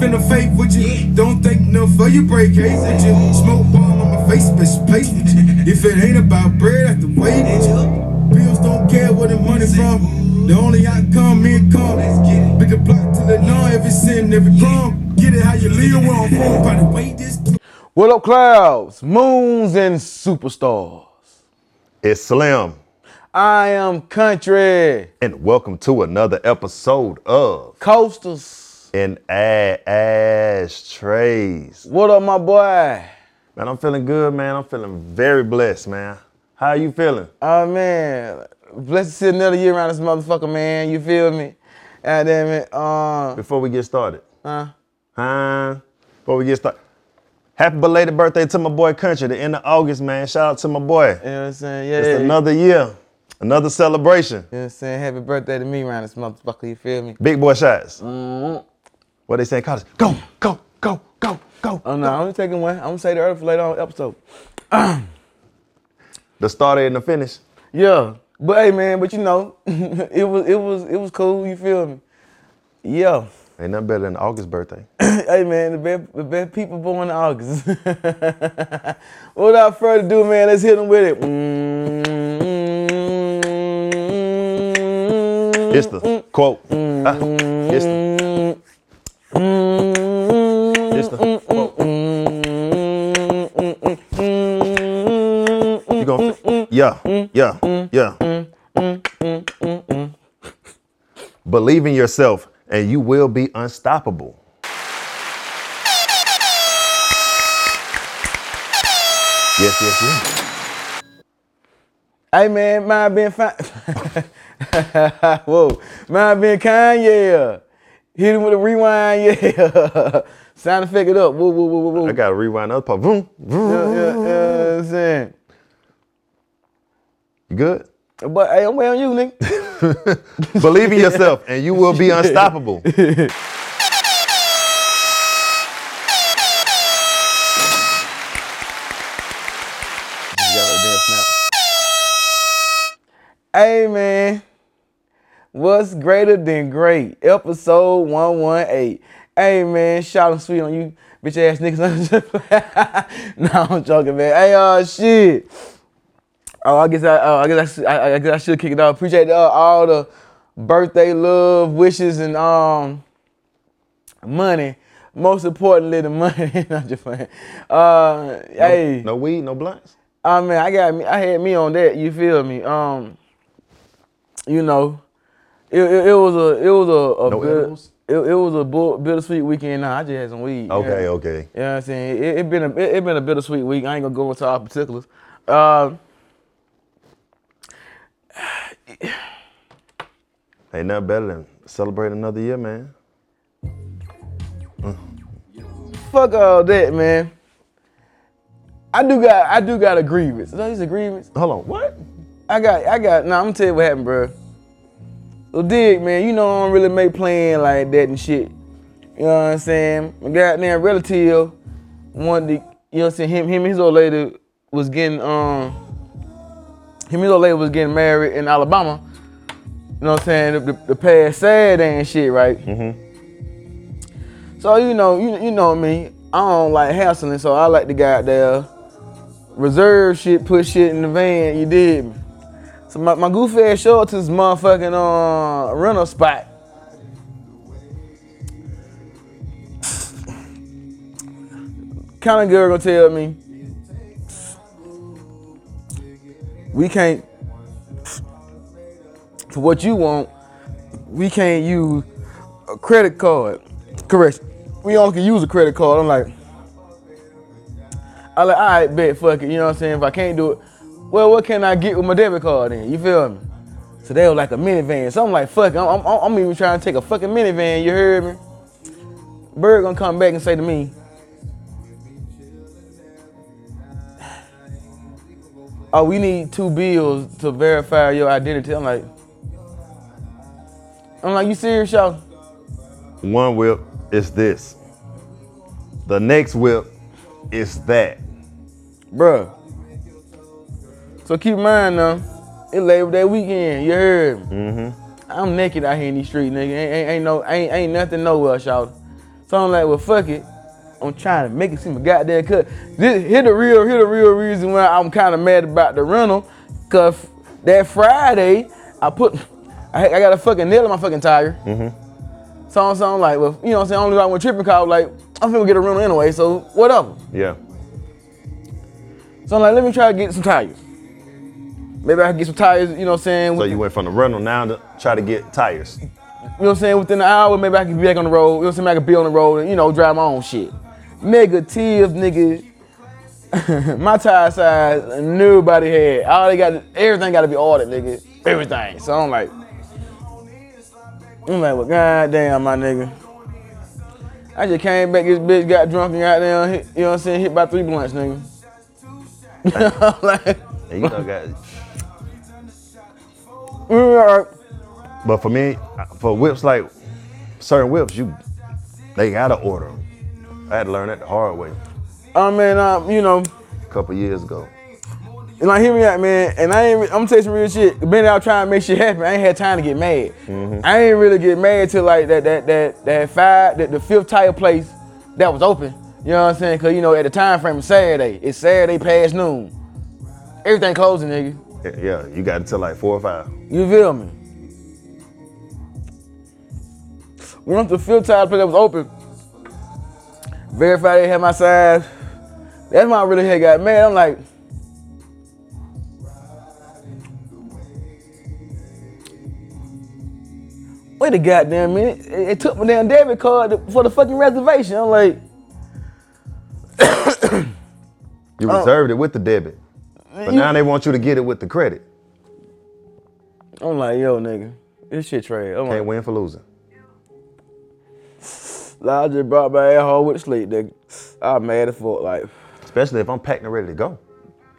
finna fake with you. Don't think enough for you break hate with you. Smoke bomb on my face, bitch, place with you. If it ain't about bread, I have to wait with you. Bills don't care where the money from. The only outcome, income. Bigger block till it know every sin, every crumb. Get it how you live, where I'm from. By the way, this. What up, clouds, moons, and superstars? It's Slim, I am country and welcome to another episode of coasters. In A- Ashtrays. What up, my boy? Man, I'm feeling good, man. I'm feeling very blessed, man. How you feeling? Oh man, blessed to see another year around this motherfucker, man. You feel me? God damn it. Um, Before we get started, Huh? huh? Before we get started, happy belated birthday to my boy Country, the end of August, man. Shout out to my boy. you know what I'm saying? Yeah. It's yeah. another year, another celebration. You know what I'm saying? Happy birthday to me around this motherfucker. You feel me? Big boy shots. Mm-hmm. What they say in college? Go, go, go, go, go. Oh no, I'm only taking one. I'm gonna say the earth for later on episode. The starter and the finish. Yeah, but hey man, but you know, it was it was it was cool. You feel me? Yeah. Ain't nothing better than August birthday. hey man, the best, the best people born in August. Without further ado, man, let's hit them with it. Mm-hmm. It's the quote. Ah, it's the, it's the quote. You gonna, yeah, yeah, yeah. Believe in yourself and you will be unstoppable. Yes, yes, yes. Hey man, mine being fine. Whoa, mine being kind, yeah. Hit him with a rewind, yeah. Sound effect it up. Whoa, whoa, whoa, whoa, whoa. I gotta rewind the part. Vroom, vroom. Yeah, yeah, yeah, you know what I'm saying. You good? But hey, I'm waiting on you, nigga. Believe in yourself and you will be unstoppable. Hey man, what's greater than great? Episode 118. Hey man, shout out sweet on you, bitch ass niggas. no, I'm joking, man. Hey, uh, shit. Oh, I guess I, uh, I guess I, I, I guess I should kick it off. Appreciate uh, all the birthday love, wishes, and um, money. Most importantly, the money. I'm just playing. Uh, hey. No weed, no blunts. I mean, I got me. I had me on that. You feel me? Um, you know, it, it, it was a it was a, a No edibles? it, it was a bittersweet weekend. Nah, I just had some weed. Okay, okay. You know what I'm saying? It, it been a it, it been a bittersweet week. I ain't gonna go into all particulars. Uh, Ain't nothing better than celebrate another year, man. fuck all that, man. I do got I do got a grievance. These a grievance. Hold on, what? I got, I got. Nah, I'm gonna tell you what happened, bro. Well, dig, man. You know I don't really make plan like that and shit. You know what I'm saying? My goddamn relative wanted to, you know what I'm saying? Him, him, and his old lady was getting, um, him, and his old lady was getting married in Alabama. You know what I'm saying? The, the, the past Saturday and shit, right? Mhm. So you know, you you know me. I don't like hassling, so I like to go out there, reserve shit, put shit in the van. You did me. So my, my goofy ass showed up to this motherfucking uh, rental spot. Kind of girl gonna tell me we can't for what you want. We can't use a credit card. Correct. We only can use a credit card. I'm like, I like, all right, bet, fuck it. You know what I'm saying? If I can't do it, well, what can I get with my debit card then? You feel me? So they was like a minivan. So I'm like, fuck. I'm, I'm, I'm even trying to take a fucking minivan. You heard me? Bird gonna come back and say to me, oh, we need two bills to verify your identity. I'm like, I'm like, you serious, y'all? One whip is this. The next whip is that. Bruh. So keep in mind now, it Labor Day weekend, you heard me? Mm-hmm. I'm naked out here in these streets, nigga. Ain't, ain't, ain't no, ain't, ain't nothing nowhere, y'all. So I'm like, well, fuck it. I'm trying to make it seem a goddamn cut. This, here the real, here the real reason why I'm kind of mad about the rental, cause that Friday I put, I, I got a fucking nail in my fucking tire. So I'm, so I'm like, well, you know what I'm saying? Only like when tripping car, like I'm finna get a rental anyway, so whatever. Yeah. So I'm like, let me try to get some tires. Maybe I can get some tires, you know what I'm saying? So you went from the rental now to try to get tires. you know what I'm saying? Within an hour, maybe I can be back on the road. You know what I'm saying? I can be on the road and, you know, drive my own shit. Negative, nigga. my tire size, nobody had. All they got, everything got to be ordered, nigga. Everything. So I'm like, I'm like, well, goddamn, my nigga. I just came back, this bitch got drunk and goddamn, hit, you know what I'm saying? Hit by three blunts, nigga. like, you know, got, mm, but for me, for whips like certain whips, you they gotta order 'em. I had to learn that the hard way I mean, um, you know, a couple years ago. And like, hear me out, man. And I ain't, I'm gonna tell you some real shit. Been out trying to make shit happen. I ain't had time to get mad. I ain't really get mad till like that, that, that, that five, that the fifth tire place that was open. You know what I'm saying? Cause you know, at the time frame it's Saturday. It's Saturday past noon. Everything closing, nigga. Yeah, you got until like four or five. You feel me? We went to the fifth tire place that was open. Verified they had my size. That's when I really had got mad. I'm like, wait a goddamn minute. It, it took my damn debit card to- for the fucking reservation. I'm like, You reserved it with the debit, but now they want you to get it with the credit. I'm like, yo, nigga, this shit trash. I'm Can't win for losing. I just brought my ass home with sleep, nigga. I'm mad as fuck. Like, Especially if I'm packed and ready to go.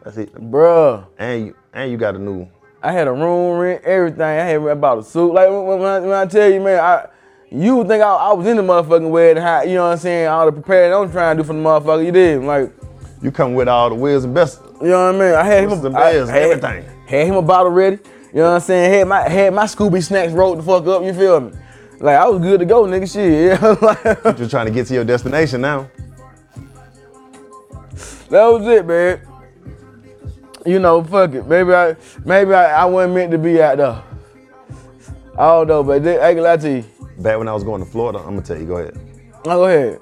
That's it. bruh. And you and you got a new. I had a room rent, everything. I had about a suit. Like when, when I, when I tell you, man, I you would think I, I was in the motherfucking wedding. How, you know what I'm saying? All the prepared I'm trying to do for the motherfucker. You did. Like, You come with all the wheels and best. You know what I mean? I had him What's a, the I had, everything. Had him a bottle ready. You know what I'm saying? Had my had my Scooby snacks rolled the fuck up. You feel me? Like I was good to go, nigga. Shit. Yeah. like, Just trying to get to your destination now. That was it, man. You know, fuck it. Maybe I, maybe I, I wasn't meant to be out there. I don't know, but they, I can lie to you. Back when I was going to Florida, I'm gonna tell you. Go ahead. Oh, go ahead.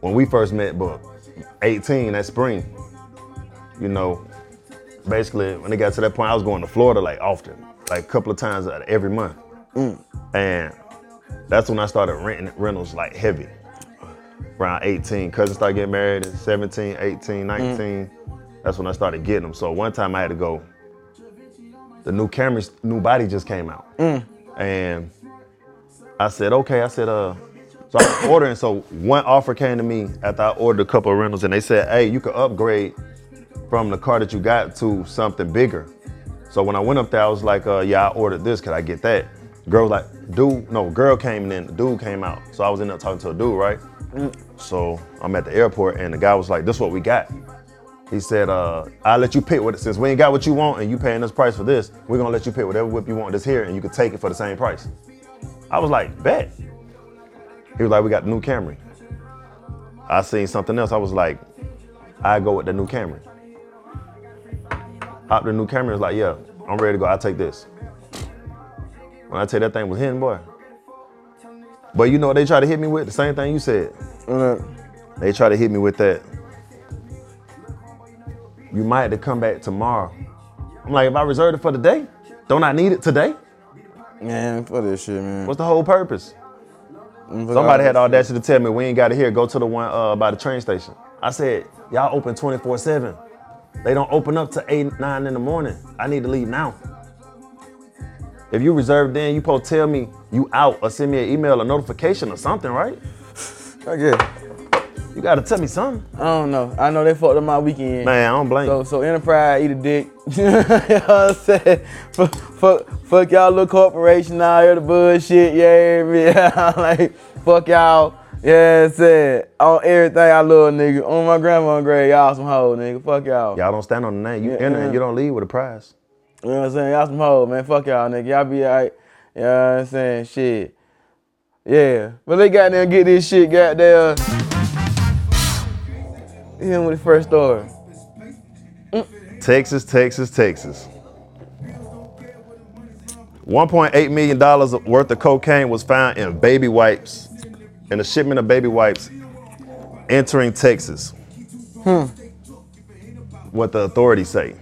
When we first met, but 18 that spring, you know, basically when it got to that point, I was going to Florida like often, like a couple of times out of every month, mm. and that's when I started renting rentals like heavy. Around 18, cousins started getting married at 17, 18, mm. 19. That's when I started getting them. So one time I had to go. The new Camry's new body just came out, mm. and I said, okay. I said, uh, so I was ordering. So one offer came to me after I ordered a couple of rentals, and they said, hey, you could upgrade from the car that you got to something bigger. So when I went up there, I was like, uh, yeah, I ordered this. Could I get that? Girl was like, dude, no, girl came in, the dude came out. So I was in there talking to a dude, right? So I'm at the airport, and the guy was like, this is what we got. He said, uh, I'll let you pick what it since we ain't got what you want and you paying this price for this, we're gonna let you pick whatever whip you want this here and you can take it for the same price. I was like, bet. He was like, we got the new Camry. I seen something else. I was like, I go with the new Camry. Hopped the new Camry. Was like, yeah, I'm ready to go. I take this. When I tell you that thing was hidden, boy. But you know what they try to hit me with? The same thing you said. Uh, They try to hit me with that. You might have to come back tomorrow. I'm like, if I reserved it for the day, don't I need it today? man, for this shit, man. What's the whole purpose? Somebody had the audacity to tell me we ain't got it here. Go to the one uh, by the train station. I said, y'all open 24 7. They don't open up to 8, 9 in the morning. I need to leave now. If you reserve then, you supposed tell me you out or send me an email or notification or something, right? I guess. You gotta tell me something. I don't know. I know they fucked up my weekend. Man, I don't blame So you. so Enterprise eat a dick. you know what I'm saying? Fuck, fuck, fuck y'all little corporation out here, the bullshit, yeah, yeah. like, fuck y'all. Yeah, I'm. On oh, everything I love, nigga. On my grandma's grave, y'all some hoes, nigga. Fuck y'all. Y'all don't stand on the name. You Yeah, enter yeah. and you don't leave with a prize. You know what I'm saying? Y'all some hoes, man. Fuck y'all, nigga. Y'all be alright. You know what I'm saying? Shit. Yeah, but they got there and get this shit got there. Him with the first story. Mm. Texas, Texas, Texas. $1.8 million worth of cocaine was found in baby wipes, in a shipment of baby wipes entering Texas. Hmm. What the authorities say.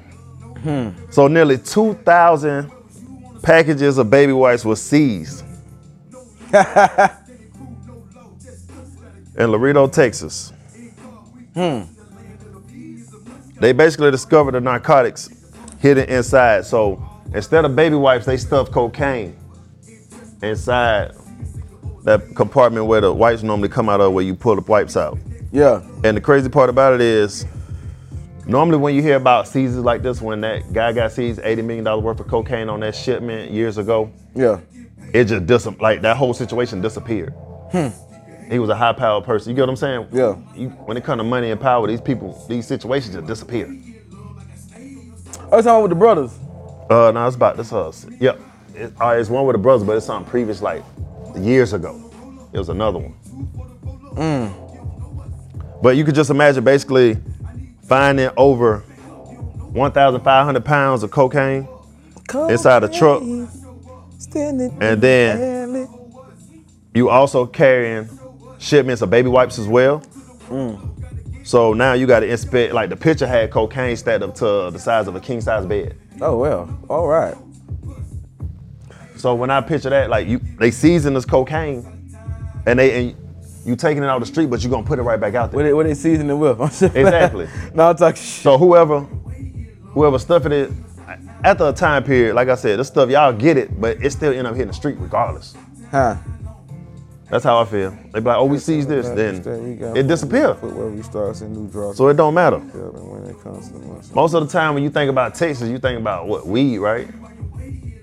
Hmm. So nearly 2,000 packages of baby wipes were seized in Laredo, Texas. Hmm. They basically discovered the narcotics hidden inside. So instead of baby wipes, they stuffed cocaine inside that compartment where the wipes normally come out of, where you pull the wipes out. Yeah. And the crazy part about it is, normally when you hear about seizures like this, when that guy got seized $80 million worth of cocaine on that shipment years ago, Yeah. it just dis- like that whole situation disappeared. Hmm. He was a high powered person. You get what I'm saying? Yeah. You, when it comes to money and power, these people, these situations just disappear. I was talking with the brothers. Uh, no, it's about this. Uh, yep. It, uh, it's one with the brothers, but it's something previous, like years ago. It was another one. Mm. But you could just imagine basically finding over 1,500 pounds of cocaine inside a truck, and then you also carrying shipments of baby wipes as well. Mm. So now you got to inspect. Like the picture had cocaine stacked up to the size of a king size bed. Oh well. All right. So when I picture that, like you, they season this cocaine, and they and you taking it out the street, but you gonna put it right back out What there. they what they seasoning it with? Exactly. no, I'm talking shit. So whoever, whoever stuffing it, after a time period, like I said, this stuff y'all get it, but it still end up hitting the street regardless. Huh. That's how I feel. They be like, oh, we seized this, then it disappear. Put where and new draws. So it don't matter. when it comes to the money. Most of the time when you think about Texas, you think about what weed, right?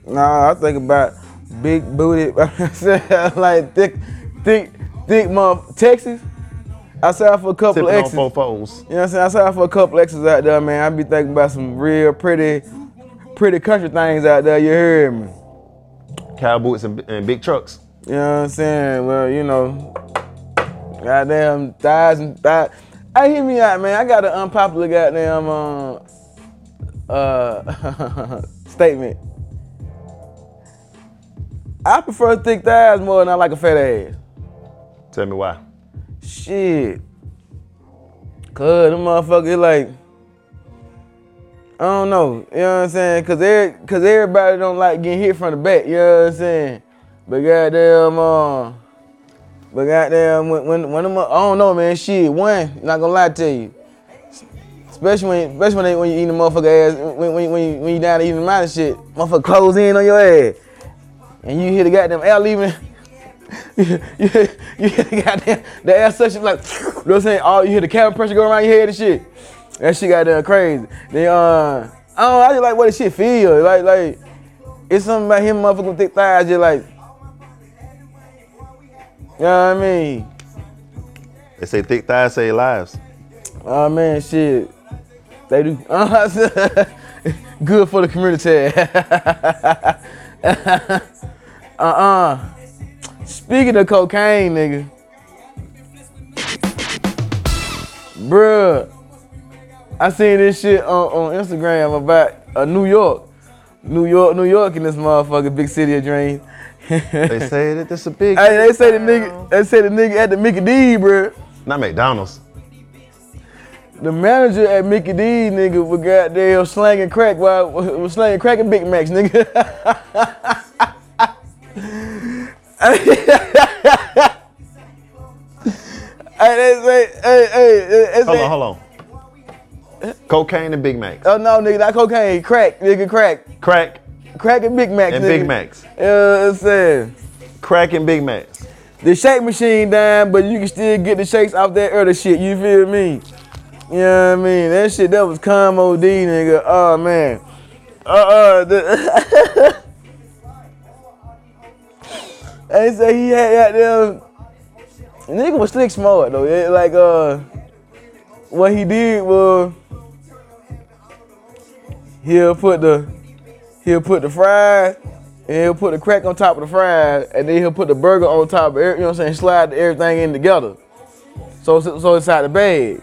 Nah, I think about big booty, like thick, thick, thick mother Texas. I saw for a couple Tipping of on exes. foes. You know what I'm saying? I saw for a couple exes out there, man. I be thinking about some real pretty, pretty country things out there. You hear me? Cow boots and, and big trucks. You know what I'm saying? Well, you know, goddamn thighs and thighs. Hey, hear me out, man. I got an unpopular goddamn uh, uh, statement. I prefer thick thighs more than I like a fat ass. Tell me why. Shit. Cause them motherfuckers like I don't know, you know what I'm saying? Cause every, cause everybody don't like getting hit from the back, you know what I'm saying? But goddamn uh but goddamn when when when them, I don't know man, shit, one, not gonna lie to you. Especially when especially when, they, when you eating the motherfucker ass when when, when, you, when you down to eating the mountain shit, motherfucker close in on your ass. And you hear the goddamn air leaving you, you, you hear the goddamn the air suction like you know what I'm saying? All you hear the cabin pressure go around your head and shit. That shit goddamn crazy. Then uh I don't know, I just like what the shit feel. Like like it's something about him motherfucking thick thighs just like you know what I mean? They say thick thighs save lives. Oh man, shit. They do. Good for the community. uh-uh. Speaking of cocaine, nigga. Bruh. I seen this shit on, on Instagram about uh, New York. New York, New York in this motherfucker, big city of dreams. They say that this a big. Hey, they say the nigga, they say the nigga at the Mickey D, bruh. Not McDonald's. The manager at Mickey D, nigga, was goddamn slanging crack while was slanging crack and Big Macs, nigga. hey, they say, hey, hey, they Hold on, hold on. Cocaine and Big Macs. oh no, nigga, not cocaine, crack, nigga, crack, Crack crack and Big Macs, and nigga. Big Macs. What I'm saying? Crack and Big Macs. The shake machine down, but you can still get the shakes off that other shit. You feel me? You know what I mean? That shit that was calm OD, nigga. Oh man. Uh uh. The they say he had goddamn. Nigga was slick smart though. Like uh, what he did was he'll put the he'll put the fries and he'll put the crack on top of the fries, and then he'll put the burger on top of, every, you know what I'm saying, slide everything in together. So, so, so inside the bag.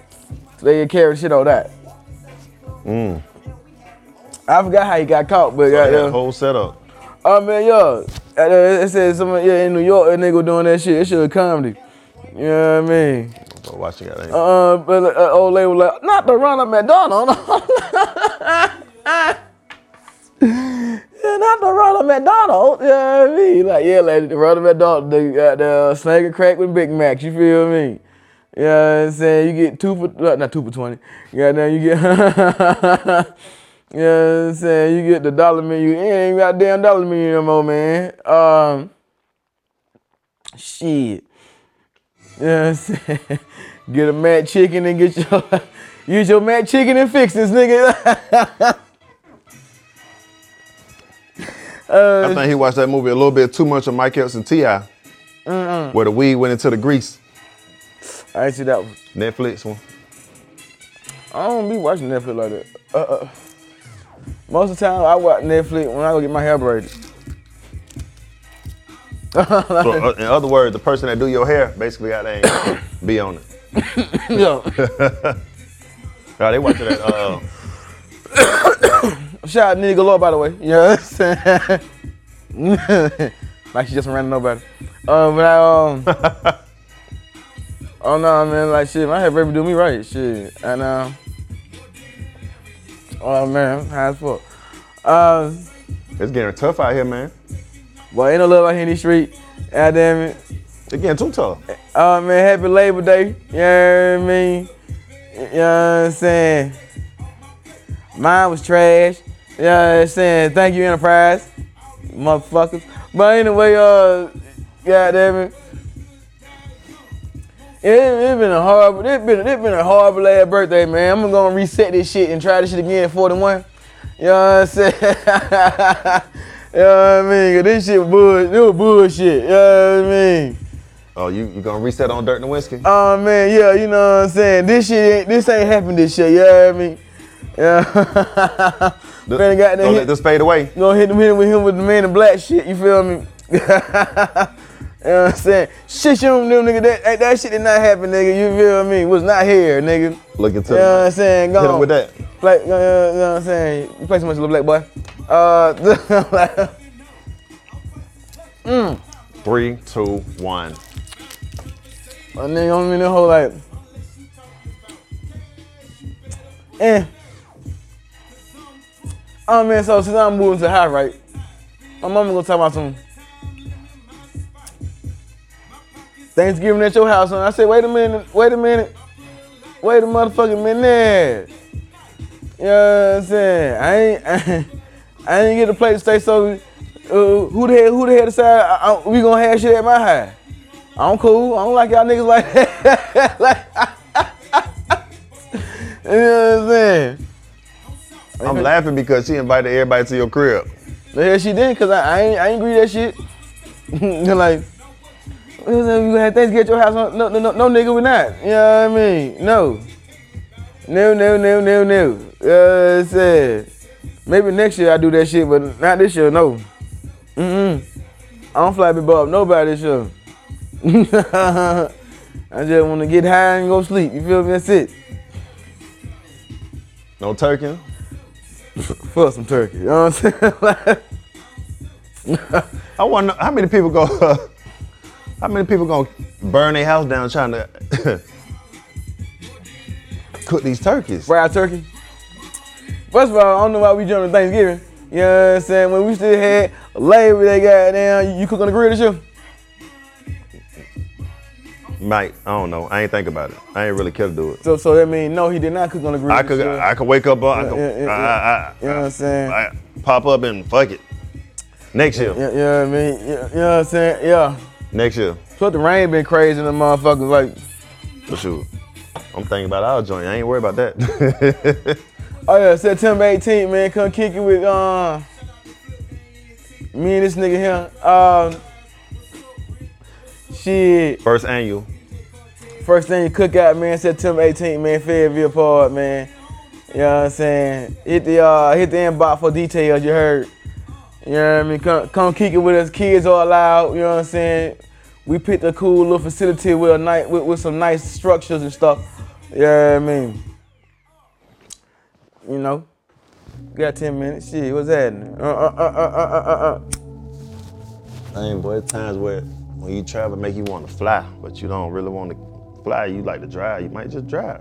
They can carry shit on that. I forgot how he got caught, but Mm. Got that whole setup. Oh man, yo, it said someone yeah in New York, a nigga doing that shit. It should have comedy. You know what I mean? So watch it. Uh, but uh, old lady was like, not the Ronald McDonald. yeah, not the Ronald McDonald. You know what I mean? Like, yeah, lady, the Ronald McDonald, they got the uh, snake and crack with Big Macs. You feel me? You know what I'm saying? You get two for, uh, not two for 20. Goddamn, you get, you know what I'm saying? You get the dollar menu. You ain't got damn dollar menu no more, man. Um, shit. You know what I'm saying? Get a mad chicken and get your use your mad chicken and fix this nigga. Uh, I think he watched that movie a little bit too much of Mike Epps and Ti, where the weed went into the grease. I ain't see that one. Netflix one. I don't be watching Netflix like that. Uh, uh. Most of the time I watch Netflix when I go get my hair braided. So, uh, in other words, the person that do your hair basically got to be on it. Yo, Nah, they watching that. Uh, shout out Nitty Galore by the way. You know what I'm saying? like she just ran nobody. Um, but I um. Oh no, man! Like shit, my head braid do me right, shit. And um, oh man, I'm high as fuck. Um, it's getting tough out here, man. boy, ain't no love out here in the street. God damn it. It's getting too tough. Oh man, happy Labor Day. You know what I mean? You know what I'm saying? Mine was trash. You know what I'm saying? Thank you, Enterprise. Motherfuckers. But anyway, uh, God damn it. It, it been a horrible, it been, it been a horrible ass birthday, man. I'm gonna reset this shit and try this shit again at 41. You know what I'm saying? you know what I mean? 'Cause This shit. It was bullshit. You know what I mean? Oh, you you gonna reset on Dirt and Whiskey? Oh man, yeah, you know what I'm saying. This shit, ain't, this ain't happened. This shit, you know what I mean? Yeah. Man, got Don't let hit. this fade away. Gonna hit him, hit him with him with the man in black shit. You feel me? you know what I'm saying? Shit, you them nigga. That, that that shit did not happen, nigga. You feel me? Was not here, nigga. Look into You know what I'm saying? Go Hit him with that. Like, you know what I'm saying? You play so much little black boy. Uh, Three, two, one. A nigga on me the whole like, eh. Oh man, so since I'm moving to high, right? My mama gonna talk about some Thanksgiving at your house, and I said, wait a minute, wait a minute, wait a motherfucking minute. You know what I'm saying? I ain't, I ain't, I ain't get a place to stay. So, uh, who the hell, who the hell decide I, I, we gonna have shit at my house? I'm cool. I don't like y'all niggas like that. like, you know what I'm saying? I'm laughing because she invited everybody to your crib. Hell she did, cause I, I ain't I ain't agree that shit. Like, you gonna have things get your house? No, no, no, no, nigga, we not. You know what I mean? No. No, no, no, no, no. You know what I'm saying? Maybe next year I do that shit, but not this year, no. Mm-mm. I don't fly up nobody this year. I just wanna get high and go sleep. You feel me? That's it. No turkey. Fuck some turkey. You know what I'm saying? I wonder how many people go. How many people gonna burn their house down trying to cook these turkeys? fried turkey. First of all, I don't know why we jumping Thanksgiving. You know what I'm saying? When we still had Labor Day, goddamn, you, you cook on the grill this year? Mike, I don't know. I ain't think about it. I ain't really care to do it. So, so that means no, he did not cook on the grill. I could, year. I could wake up. Uh, I could, yeah, yeah, I, I, You know what I'm saying? I, pop up and fuck it. Next year. Yeah, you know what I mean? You know what I'm saying? Yeah. Next year. So the rain been crazy and the motherfuckers like, For sure. I'm thinking about our joint. I ain't worried about that. oh yeah, September 18th, man, come kick it with uh, me and this nigga here. Um, shit. First annual. First thing you cook out, man, September 18th, man, Fayetteville Park, man. You know what I'm saying? Hit the uh hit the inbox for details, you heard. You know what I mean? Come, come kick it with us. Kids all out. You know what I'm saying? We picked a cool little facility with a night with, with some nice structures and stuff. You know what I mean? You know, got 10 minutes. Shit, what's happening? Uh, uh, uh, uh, uh, uh, uh. I ain't boy, times where when you travel make you want to fly, but you don't really want to fly. You like to drive. You might just drive.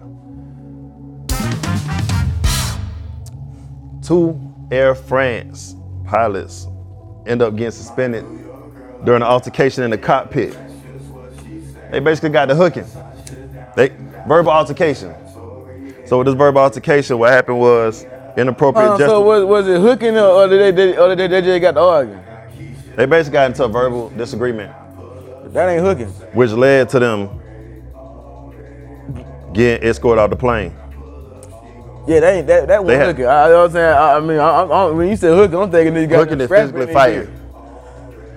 Two Air France pilots end up getting suspended during an altercation in the cockpit. They basically got the hooking. They verbal altercation. So with this verbal altercation, what happened was inappropriate Uh, so was, was it hooking or, or did they, did, or did they, they just got the arguing? they basically got into a verbal disagreement That ain't hooking. which led to them getting escorted out the plane. Yeah, that ain't that that They was had- hooking. I, I, was saying, I, I mean, I, I, when you said hooking, I'm thinking niggas got Hooking is physically fired.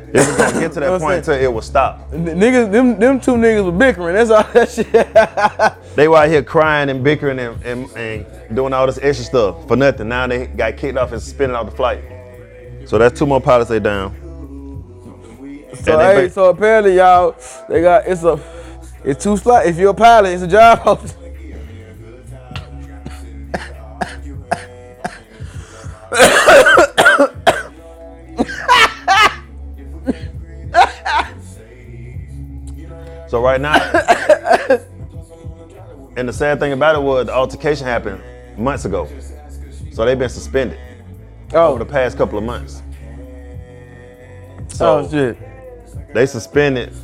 It was gonna get to You know that point until it would stop. Niggas, them, them two niggas were bickering. That's all that shit. They were out here crying and bickering and, and, and doing all this extra stuff for nothing. Now they got kicked off and suspended out the flight. So that's two more pilots they down. so they hey, ba- so apparently y'all, they got it's a, it's two slots. If you're a pilot, it's a job. So right now, and the sad thing about it was the altercation happened months ago. So they've been suspended oh. over the Oh, past couple of months. So oh shit. they suspended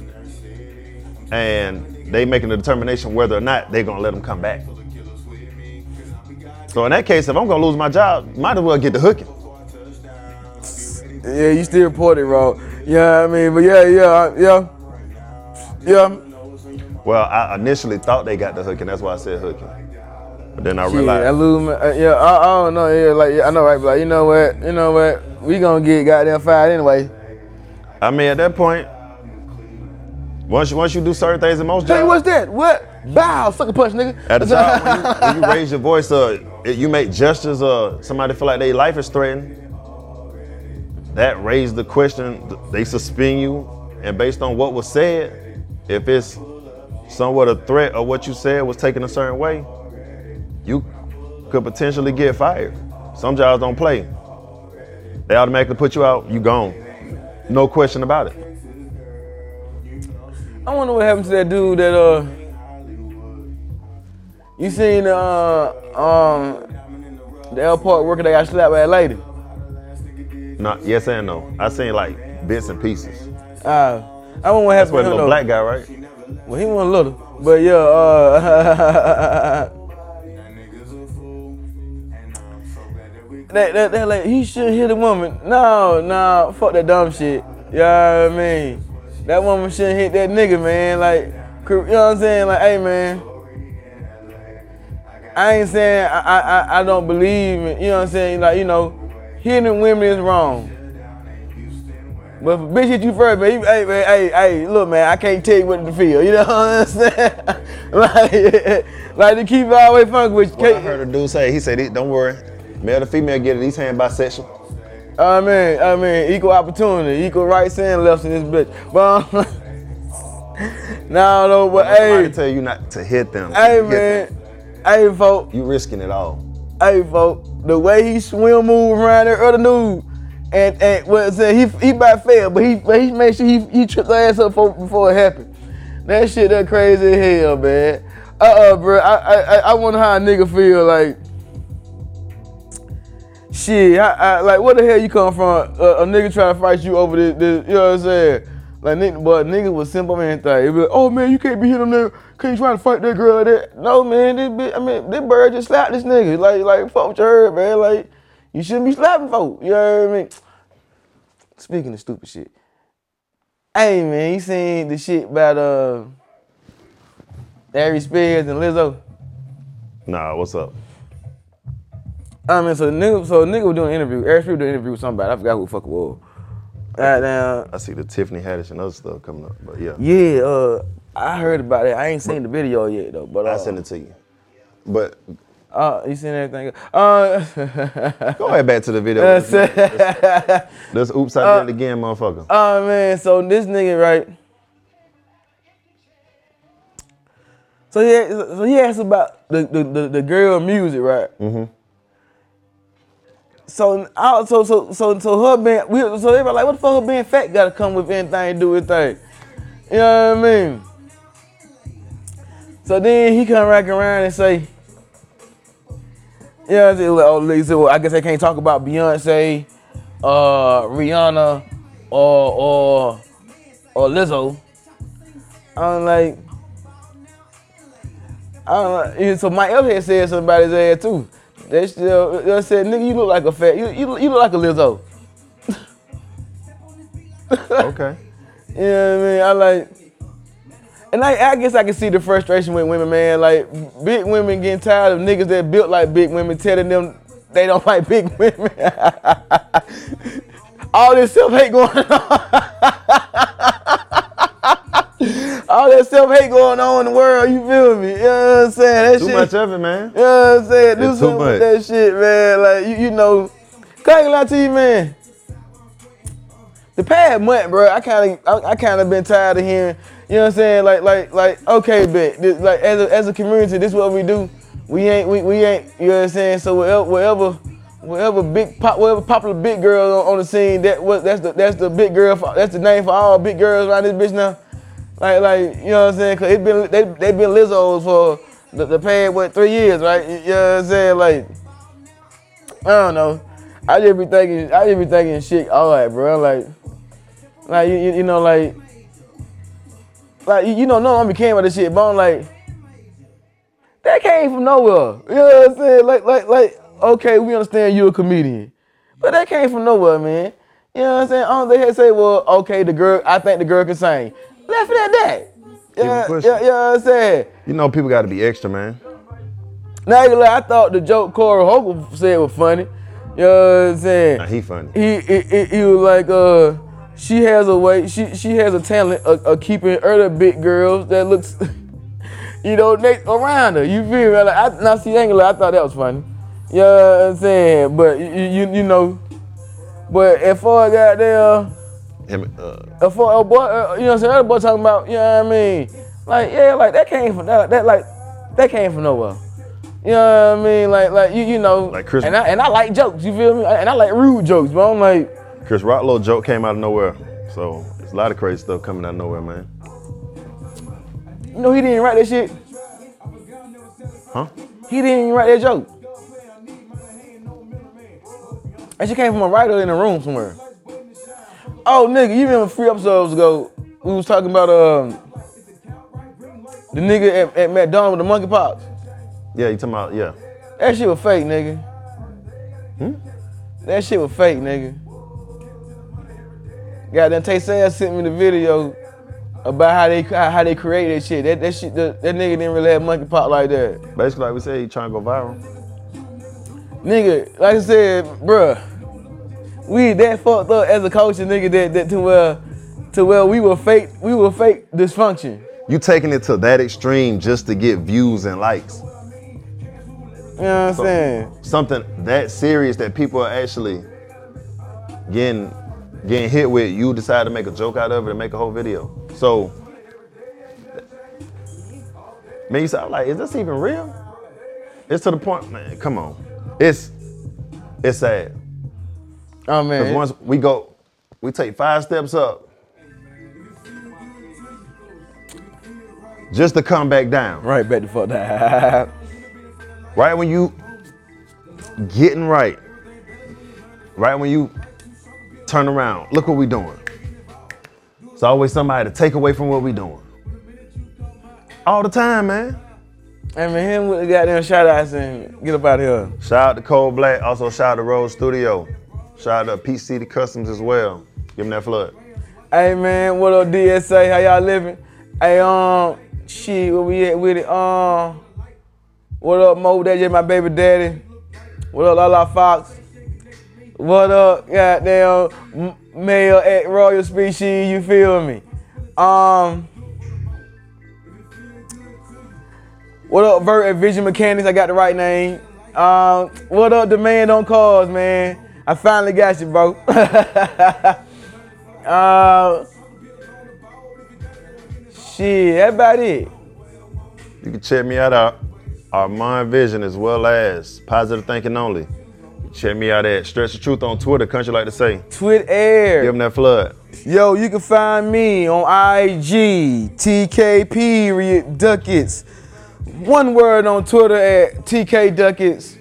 and they making a determination whether or not they're gonna let them come back. So in that case, if I'm gonna lose my job, might as well get the hooking. Yeah, you still reported wrong. Yeah, I mean, but yeah, yeah, yeah, yeah. Well, I initially thought they got the hooking, that's why I said hooking. But then I Shit, I realized lose my, uh, yeah, I, I don't know, yeah, like, yeah, I know, right, but like, you know what, you know what, we gonna get goddamn fired anyway. I mean at that point, once you once you do certain things in most Hey, what's that? What? Bow, sucker punch, nigga. at the time when you, when you raise your voice, uh, it- you make gestures, uh, somebody feel like their life is threatened. That raised the question. They suspend you, and based on what was said, if it's somewhat a threat or what you said was taken a certain way, you could potentially get fired. Some jobs don't play. They automatically put you out. You gone. No question about it. I wonder what happened to that dude that uh you seen the uh um the airport worker that got slapped by a lady. No, yes and no. I seen like bits and pieces. Uh I what That's happened where to the little though. black guy, right? Well he wasn't little. But yeah, uh That, that, that like he shouldn't hit a woman. No, no, fuck that dumb shit. You know what I mean? That woman shouldn't hit that nigga, man. Like, you know what I'm saying? Like, hey man. I ain't saying I, I, I- don't believe in, you know what I'm saying? Like, you know, hitting women is wrong. But if a bitch hit you first, man, hey, man, hey, hey, look, man, I can't tell you what to feel. You know what I'm saying? like, like to keep it the funky with you. What I heard a dude say, he said, "Don't worry, male to female get it. He's hand bisexual." I mean, I mean, equal opportunity, equal rights and lefts in this bitch. But um, no, no, but Somebody hey, tell you not to hit them. hey, man, them. Hey, folk, you risking it all. hey, folk, the way he swim move around there, other dude, and and what it said, he he about fail, but he but he made sure he he tripped the ass up before, before it happened. That shit, that crazy as hell, man. Uh, uh bro, I I I- wonder how a nigga feel like. Shit, I, I, like where the hell you come from? Uh, a nigga trying to fight you over this, this you know what I'm saying? Like nigga, but nigga was simple man thing. He be like, oh man, you can't be hitting them there. Can't try to fight that girl like that. No man, this bitch, I mean, this bird just slapped this nigga. Like, like fuck what you heard, man. Like, you shouldn't be slapping folk. You know what I mean? Speaking of stupid shit. Hey man, you seen the shit about uh Ari Spears and Lizzo? Nah, what's up? I mean, so the nigga, so the nigga was doing an interview. Eric Spears doing an interview with somebody. I forgot who the fuck it was. now. I see the Tiffany Haddish and other stuff coming up, but yeah, Yeah, uh, I heard about it. I ain't seen the video yet though. But uh, I send it to you. But Uh, you seen everything? Uh, Go ahead back to the video. uh, Let's oops, I did it again, motherfucker. Oh man, so this nigga right. So he so he asked about the the, the, the girl music, right? Mm-hmm. So I, so so so so her being we so everybody like what the fuck her being fat got to come with anything to do with thing? You know what I mean? So then he come back around and say, yeah, I said, like, oh, he said, well, I guess I can't talk about Beyonce, uh, Rihanna, or or or Lizzo. I'm like, I don't know. So my L had said about ass too. They still they said, nigga, you look like a fat, you you, you look like a Lizzo. Okay. You know what I mean? I like, and I, I guess I can see the frustration with women, man. Like big women getting tired of niggas that built like big women telling them they don't like big women. All this self hate going on. All that self hate going on in the world. You feel me? You know what I'm saying? That Too shit. much of it, man. You know what I'm saying? Do It's too something with much. that shit, man. Like you, you know, can I ain't gonna lie to you, man. The past month, bro, I kind of, I, I kind of been tired of hearing. You know what I'm saying? Like, like, like, okay, bet. This, like, as a, as a community, this is what we do. We ain't, we, we ain't. You know what I'm saying? So whatever, whatever, whatever big pop, whatever popular big girl on, on the scene, that was, that's the, that's the big girl. For, that's the name for all big girls around this bitch now. Like, like, you know what I'm saying? Cause it been, they, they been Lizzo's for the, the past what three years, right? You know what I'm saying? Like, I don't know. I just be thinking, I just be thinking shit. All right, bro. Like, like you, you, you know, like, like you, know, no, I'm be caring about this shit, but I'm like, that came from nowhere. You know what I'm saying? Like, like, like, okay, we understand you're a comedian, but that came from nowhere, man. You know what I'm saying? Think they say, well, okay, the girl, I think the girl can sing. Left it at that. Yeah, yeah, you know what I'm saying? You know people got to be extra, man. Now, like, I thought the joke Corey Holcomb said was funny. You know what I'm saying? Nah, he funny. he, he, he, he was like, uh, she has a way, she she has a talent of, of keeping other big girls that looks, you know, they around her. You feel me? Like, I, now see, I ain't gonna lie, I thought that was funny. You know what I'm saying? But you, you, you know, but if for goddamn, Him, uh, if for a boy, uh, you know what I'm saying? Other boy talking about, you know what I mean? Like, yeah, like that came from that, that like, that came from nowhere. You know what I mean? Like, like you, you know, Like Chris- and I and I like jokes. You feel me? And I like rude jokes, but I'm like. Chris Rock little joke came out of nowhere. So there's a lot of crazy stuff coming out of nowhere, man. You know he didn't write that shit. Huh? He didn't even write that joke. That shit came from a writer in a room somewhere. Oh nigga, you remember three episodes ago we was talking about um the nigga at, at McDonald's with the monkey monkeypox. Yeah, you talking about, yeah. That shit was fake, nigga. Hmm? That shit was fake, nigga. Goddamn Tay Sayers sent me the video about how they how they created that shit. That that shit that, that nigga didn't really have monkeypox like that. Basically, like we said, he trying to go viral. Nigga, like I said, bruh, we that fucked up as a culture, nigga, that, that to where to where we were fake, we were fake dysfunction. You taking it to that extreme just to get views and likes. You know what I'm saying? Something that serious that people are actually getting getting hit with, you decide to make a joke out of it and make a whole video. So, man, you say, I'm like, is this even real? It's to the point, man. Come on, it's it's sad. Oh Because man. once we go, we take five steps up just to come back down. Right back the fuck down. Right when you getting right, right when you turn around, look what we doing. It's always somebody to take away from what we doing. All the time, man. I mean, him with the goddamn shout outs and get up out of here. Shout out to Cold Black, also shout out to Rose Studio. Shout out to Pete City Customs as well. Give them that flood. Hey man, what up DSA? How y'all living? Hey um, shit, where we at with it? Um, what up Mo? That just my baby daddy. What up Lala Fox? What up, goddamn male at Royal Species? You feel me? Um, What up, Vert at Vision Mechanics? I got the right name. Um, what up, Demand on Cars, man? I finally got you, bro. uh, shit, that about it. You can check me out at Armand Vision as well as Positive Thinking Only. Check me out at Stretch the Truth on Twitter, country like to say. Twit Air. Give them that flood. Yo, you can find me on IG, TKP Re- Duckets. One word on Twitter at TK Duckets.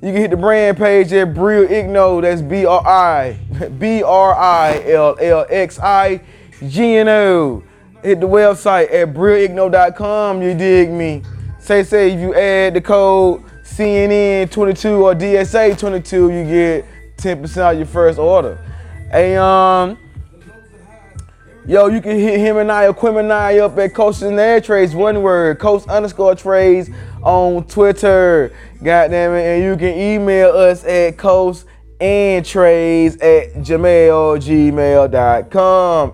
You can hit the brand page at Brill Igno. That's B R I B R I L L X I G N O. Hit the website at brilligno.com. You dig me? Say say if you add the code CNN22 or DSA22, you get 10% off your first order. Hey um. Yo, you can hit him and I or Quim and I up at Coast and Air Trades, one word, Coast underscore trades on Twitter. Goddamn it. And you can email us at Coast and trades at gmail.com.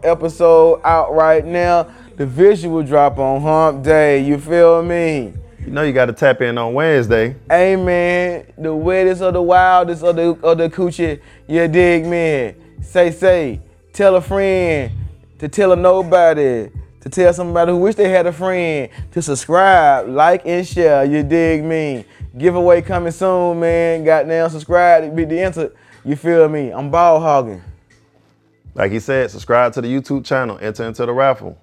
Episode out right now. The visual drop on hump day. You feel me? You know you got to tap in on Wednesday. Hey man, the wettest of the wildest of the of the coochie, you dig man? Say say, tell a friend, to tell a nobody, to tell somebody who wish they had a friend, to subscribe, like and share. You dig me? Giveaway coming soon, man. Goddamn, subscribe to be the answer. You feel me? I'm ball hogging. Like he said, subscribe to the YouTube channel, enter into the raffle.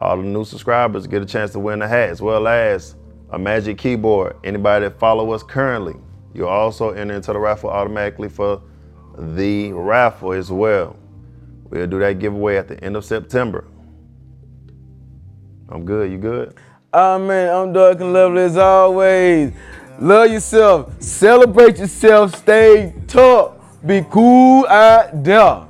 All the new subscribers get a chance to win a hat as well as a magic keyboard. Anybody that follow us currently, you'll also enter into the raffle automatically for the raffle as well. We'll do that giveaway at the end of September. I'm good. You good? Oh man, I'm dark and lovely as always. Love yourself, celebrate yourself, stay tough, be cool out there.